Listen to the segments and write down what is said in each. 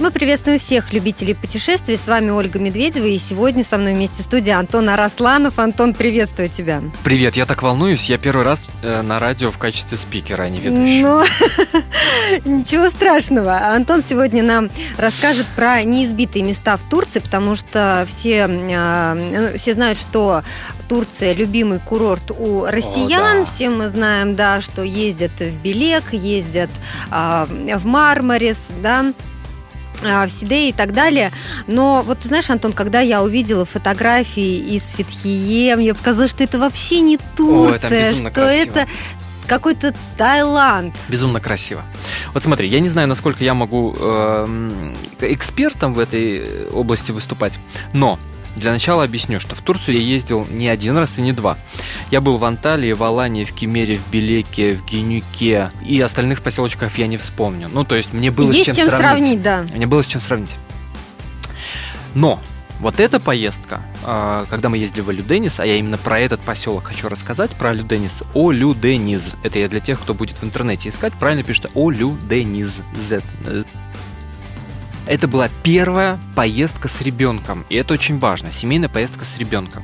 Мы приветствуем всех любителей путешествий. С вами Ольга Медведева. И сегодня со мной вместе в студии Антон Арасланов. Антон, приветствую тебя. Привет, я так волнуюсь. Я первый раз э, на радио в качестве спикера, а не ведущего. Ну, ничего страшного. Антон сегодня нам расскажет про неизбитые места в Турции, потому что все, э, все знают, что Турция любимый курорт у россиян. О, да. Все мы знаем, да, что ездят в Белек, ездят э, в Мармарис, да, в Сидее и так далее. Но вот ты знаешь, Антон, когда я увидела фотографии из Фетхие, мне показалось, что это вообще не Турция, О, что красиво. это какой-то Таиланд. Безумно красиво. Вот смотри, я не знаю, насколько я могу э, экспертом в этой области выступать, но для начала объясню, что в Турцию я ездил не один раз и не два. Я был в Анталии, в Алании, в Кемере, в Белеке, в Генюке и остальных поселочках я не вспомню. Ну, то есть мне было Есть с чем, чем сравнить, да. Мне было с чем сравнить. Но вот эта поездка, а, когда мы ездили в Алюденис, а я именно про этот поселок хочу рассказать, про Алюденис, Олюдениз. Это я для тех, кто будет в интернете искать, правильно пишет Олюдениз. Z. Это была первая поездка с ребенком, и это очень важно, семейная поездка с ребенком.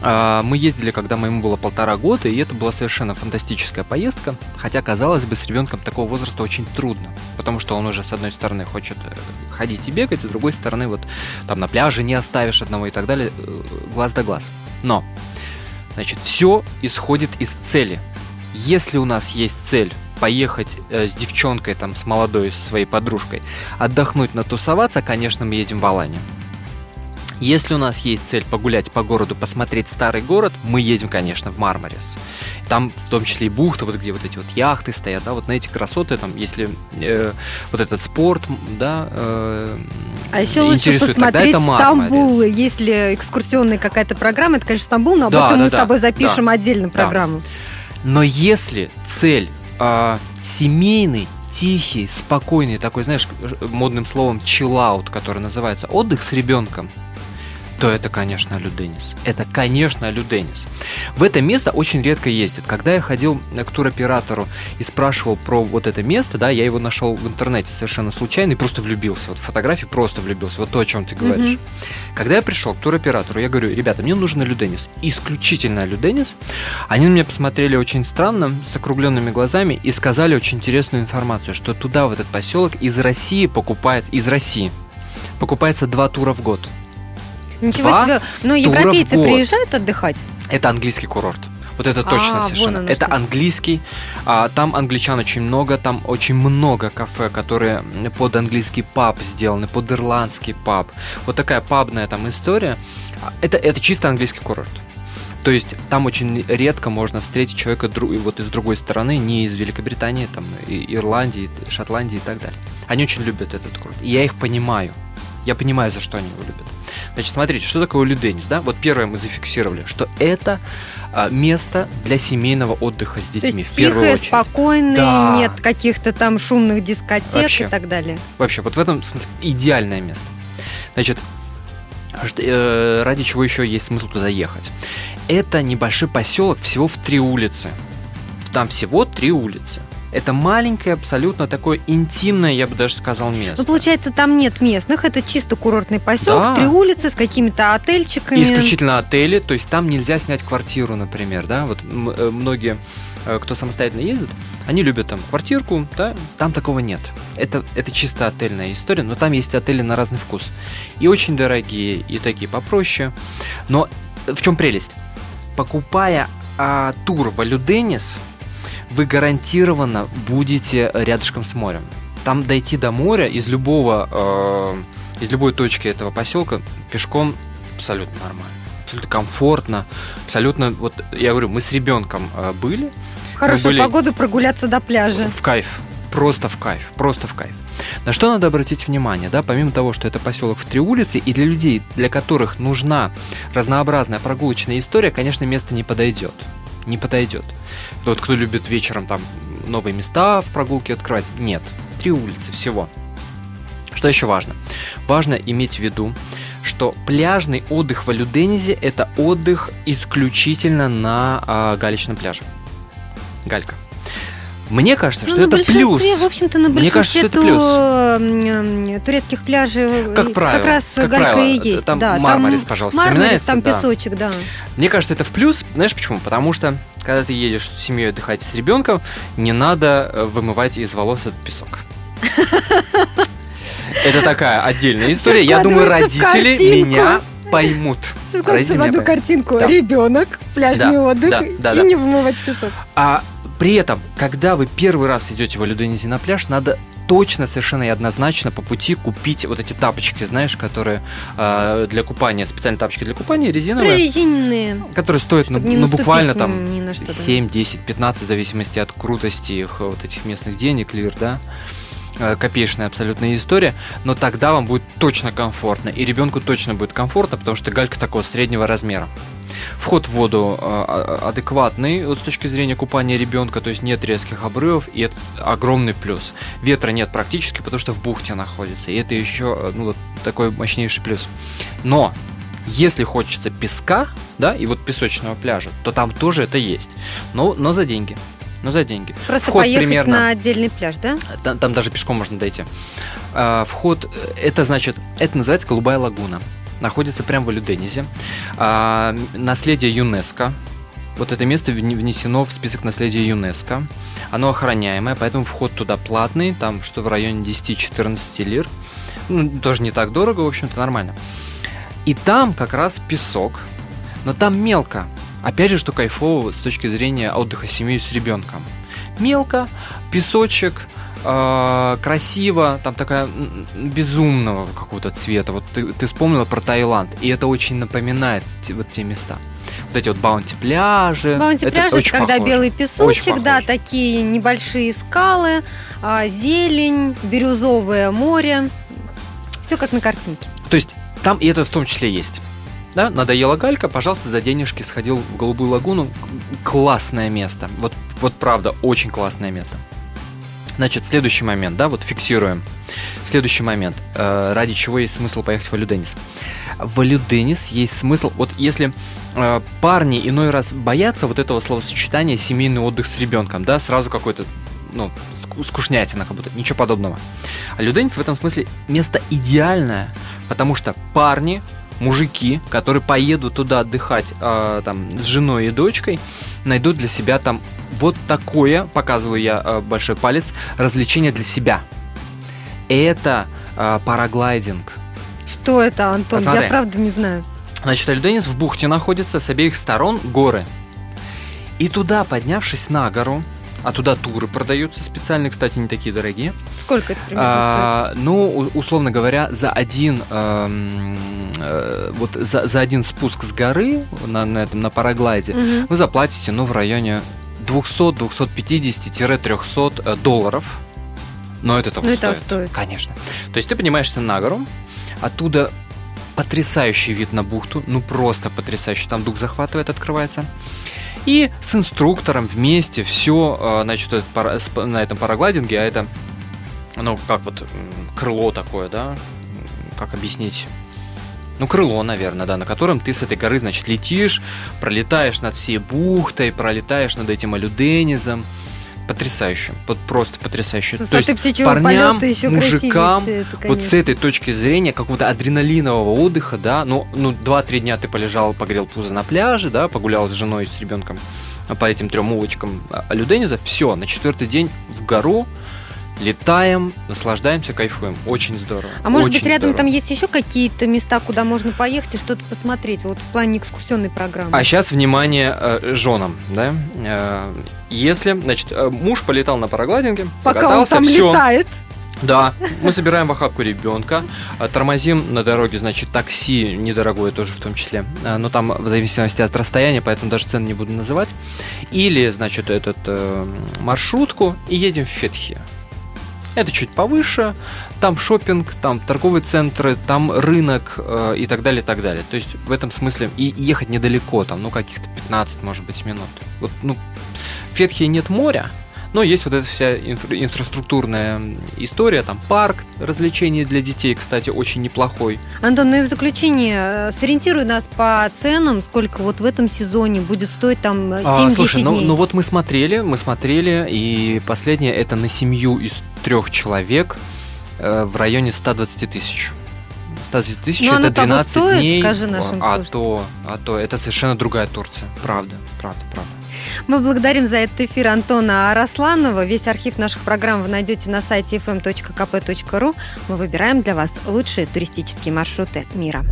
А, Мы ездили, когда моему было полтора года, и это была совершенно фантастическая поездка, хотя, казалось бы, с ребенком такого возраста очень трудно, потому что он уже, с одной стороны, хочет э, ходить и бегать, с другой стороны, вот там на пляже не оставишь одного и так далее, э, глаз да глаз. Но, значит, все исходит из цели. Если у нас есть цель поехать э, с девчонкой, там, с молодой, с своей подружкой, отдохнуть, натусоваться, конечно, мы едем в Аланию. Если у нас есть цель погулять по городу, посмотреть старый город, мы едем, конечно, в Мармарис. Там в том числе и бухта, вот где вот эти вот яхты стоят, да, вот на эти красоты, там, если э, вот этот спорт, да, э, А еще лучше посмотреть это Мармарис. Стамбул. Если экскурсионная какая-то программа, это, конечно, Стамбул, но об Да, этом да, мы с да, тобой запишем да, отдельно да. программу. Но если цель а, семейный, тихий, спокойный, такой, знаешь, модным словом чиллаут, который называется. Отдых с ребенком, то это, конечно, Люденис. Это, конечно, Люденис. В это место очень редко ездят. Когда я ходил к туроператору и спрашивал про вот это место, да, я его нашел в интернете совершенно случайно и просто влюбился. Вот в фотографии просто влюбился. Вот то, о чем ты говоришь. Когда я пришел к туроператору, я говорю, ребята, мне нужно Люденис. Исключительно Люденис. Они на меня посмотрели очень странно, с округленными глазами, и сказали очень интересную информацию, что туда, в этот поселок, из России покупает, из России, покупается два тура в год. Ничего Два себе. Но европейцы приезжают отдыхать? Это английский курорт. Вот это точно А, совершенно. Это что. английский. а, там англичан очень много, там очень много кафе, которые под английский паб сделаны, под ирландский паб. Вот такая пабная там история. А, Это, это чисто английский курорт. То есть там очень редко можно встретить человека дру- вот из другой стороны, не из Великобритании, там, и- Ирландии, Шотландии и так далее. Они очень любят этот курорт. И я их понимаю. Я понимаю, за что они его любят. Значит, смотрите, что такое Люденис, да? Вот первое мы зафиксировали, что это а, место для семейного отдыха с То детьми есть в первую тихое, очередь. спокойное, Да. нет каких-то там шумных дискотек Вообще. и так далее. Вообще, вот в этом идеальное место. Значит, э, ради чего еще есть смысл туда ехать? Это небольшой поселок всего в три улицы. Там всего три улицы. Это маленькое, абсолютно такое интимное, я бы даже сказал, место. Ну, получается, там нет местных, это чисто курортный поселок, Да. три улицы с какими-то отельчиками. Исключительно отели, то есть там нельзя снять квартиру, например, да, вот э, многие, э, кто самостоятельно ездит, они любят там квартирку, да, там такого нет. Это, это чисто отельная история, но там есть отели на разный вкус. И очень дорогие, и такие попроще. Но в чем прелесть? Покупая а, тур в Алюденис, вы гарантированно будете рядышком с морем. Там дойти до моря из любого, э, из любой точки этого поселка пешком абсолютно нормально. Абсолютно комфортно, абсолютно, вот я говорю, мы с ребенком э, были, Хорошую были- погоду прогуляться до пляжа. в кайф, просто в кайф, просто в кайф. На что надо обратить внимание, да, помимо того, что это поселок в три улицы, и для людей, для которых нужна разнообразная прогулочная история, конечно, место не подойдет. Не подойдет. Вот кто любит вечером там новые места в прогулке открывать, нет. Три улицы всего. Что еще важно? Важно иметь в виду, что пляжный отдых в Алюденизе – это отдых исключительно на а, галечном пляже. галька. Мне кажется, Ну, что это плюс. в общем-то, на Мне кажется, что это плюс. турецких пляжей Как э, правило, как раз как галька правило, и есть. там да, Мармарис, пожалуйста, Мармарис, там да. песочек, да. Мне кажется, это в плюс. Знаешь почему? Потому что, когда ты едешь с семьей отдыхать с ребенком, не надо э, вымывать из волос этот песок. Это такая отдельная история. Я думаю, родители меня поймут. Складывается в одну картинку. Да. Ребенок, пляжный Да, отдых да, да, и да. не вымывать песок. А при этом, когда вы первый раз идете в Алюденизе на пляж, надо точно, совершенно и однозначно по пути купить вот эти тапочки, знаешь, которые э, для купания, специальные тапочки для купания, резиновые, Прорезиненные. которые стоят, ну, ну, буквально там ни на что, да. 7, 10, 15, в зависимости от крутости их вот этих местных денег, лир, да. Э, Копеечная абсолютная история, но тогда вам будет точно комфортно, и ребенку точно будет комфортно, потому что галька такого среднего размера. Вход в воду э, а- адекватный вот с точки зрения купания ребенка, то есть нет резких обрывов, и это огромный плюс. Ветра нет практически, потому что в бухте находится, и это еще э, ну, вот такой мощнейший плюс. Но если хочется песка, да, и вот песочного пляжа, то там тоже это есть. Но, но за деньги. Но за деньги. Просто Вход поехать примерно- на отдельный пляж, да? Там, там даже пешком можно дойти. А, вход, э, это значит, это называется Голубая лагуна. Находится прямо в Алюденизе. А, наследие ЮНЕСКо. Вот это место вне- внесено в список наследия ЮНЕСКо. Оно охраняемое, поэтому вход туда платный, там что в районе 10-14 лир. Ну, тоже не так дорого, в общем-то, нормально. И там как раз песок, но там мелко. Опять же, что кайфово с точки зрения отдыха с семьей с ребенком. Мелко, песочек, э, красиво, там такая безумного какого-то цвета. Вот ты, ты вспомнила про Таиланд, и это очень напоминает те- вот те места. Вот эти вот баунти пляжи. Баунти это пляж это очень когда похоже. белый Очень песочек, да, похоже. такие небольшие скалы, а, зелень, бирюзовое море. Все как на картинке. То есть там и это в том числе есть. Да, надоела галька, пожалуйста, за денежки сходил в Голубую лагуну. Классное место. Вот, вот правда, очень классное место. Значит, следующий момент, да, вот фиксируем. Следующий момент, э, ради чего есть смысл поехать в Алюденис. В Алюденис есть смысл, вот если э, парни иной раз боятся вот этого словосочетания семейный отдых с ребенком, да, сразу какой-то, ну, ску- скучнятина как будто, ничего подобного. Алюденис в этом смысле место идеальное, потому что парни, мужики, которые поедут туда отдыхать э, там с женой и дочкой, найдут для себя там вот такое, показываю я э, большой палец, развлечение для себя. Это э, параглайдинг. Что это, Антон? Посмотри. Я правда не знаю. Значит, Альденис в бухте находится, с обеих сторон горы. И туда, поднявшись на гору, а туда туры продаются специальные, кстати, не такие дорогие. Сколько это примерно А, ну, у- условно говоря, за один эм, э, вот за, за один спуск с горы на, на этом на параглайде стоит? Мгм. вы заплатите, ну, в районе 200-250-300 э, долларов. Но это того Ну, это стоит. стоит. Конечно. То есть ты поднимаешься на гору, оттуда потрясающий вид на бухту, ну просто потрясающий, там дух захватывает, открывается. И с инструктором вместе все, значит, пара- с- на этом парагладинге, а это, ну, как вот крыло такое, да, как объяснить? Ну, крыло, наверное, да, на котором ты с этой горы, значит, летишь, пролетаешь над всей бухтой, пролетаешь над этим алюденизом. Потрясающе, вот просто потрясающе. С То есть парням, еще мужикам, всё это, вот с этой точки зрения какого-то адреналинового отдыха, да, ну, ну 2-3 дня ты полежал, погрел пузо на пляже, да, погулял с женой, с ребенком по этим трем улочкам а, Алюдениза, все, на четвертый день в гору, летаем, наслаждаемся, кайфуем. Очень здорово. А может очень быть, рядом здорово. там есть еще какие-то места, куда можно поехать и что-то посмотреть, вот в плане экскурсионной программы? А сейчас внимание э, женам, да. Э, если, значит, э, муж полетал на парагладинге, Пока он там всё, летает. Да, мы собираем в охапку ребенка, а, тормозим на дороге, значит, такси недорогое тоже в том числе, а, но там в зависимости от расстояния, поэтому даже цены не буду называть. Или, значит, этот э, маршрутку и едем в Фетхи. Это чуть повыше, там шопинг, там торговые центры, там рынок э, и так далее, и так далее. То есть в этом смысле и ехать недалеко, там, ну, каких-то 15, может быть, минут. Вот, ну, в Фетхе нет моря, Но есть вот эта вся инфра- инфраструктурная история, там парк развлечений для детей, кстати, очень неплохой. Антон, ну и в заключение, э, сориентируй нас по ценам, сколько вот в этом сезоне будет стоить там 7-10 А, слушай, ну, дней. ну вот мы смотрели, мы смотрели, и последнее это на семью из трех человек э, в районе 120 тысяч. 120 тысяч Но это оно того 12 стоит, дней. скажи нашим а слушателям. то, а то это совершенно другая Турция. Правда, правда, правда. Мы благодарим за этот эфир Антона Арасланова. Весь архив наших программ вы найдете на сайте fm.kp.ru. Мы выбираем для вас лучшие туристические маршруты мира.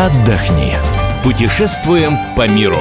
Отдохни. Путешествуем по миру.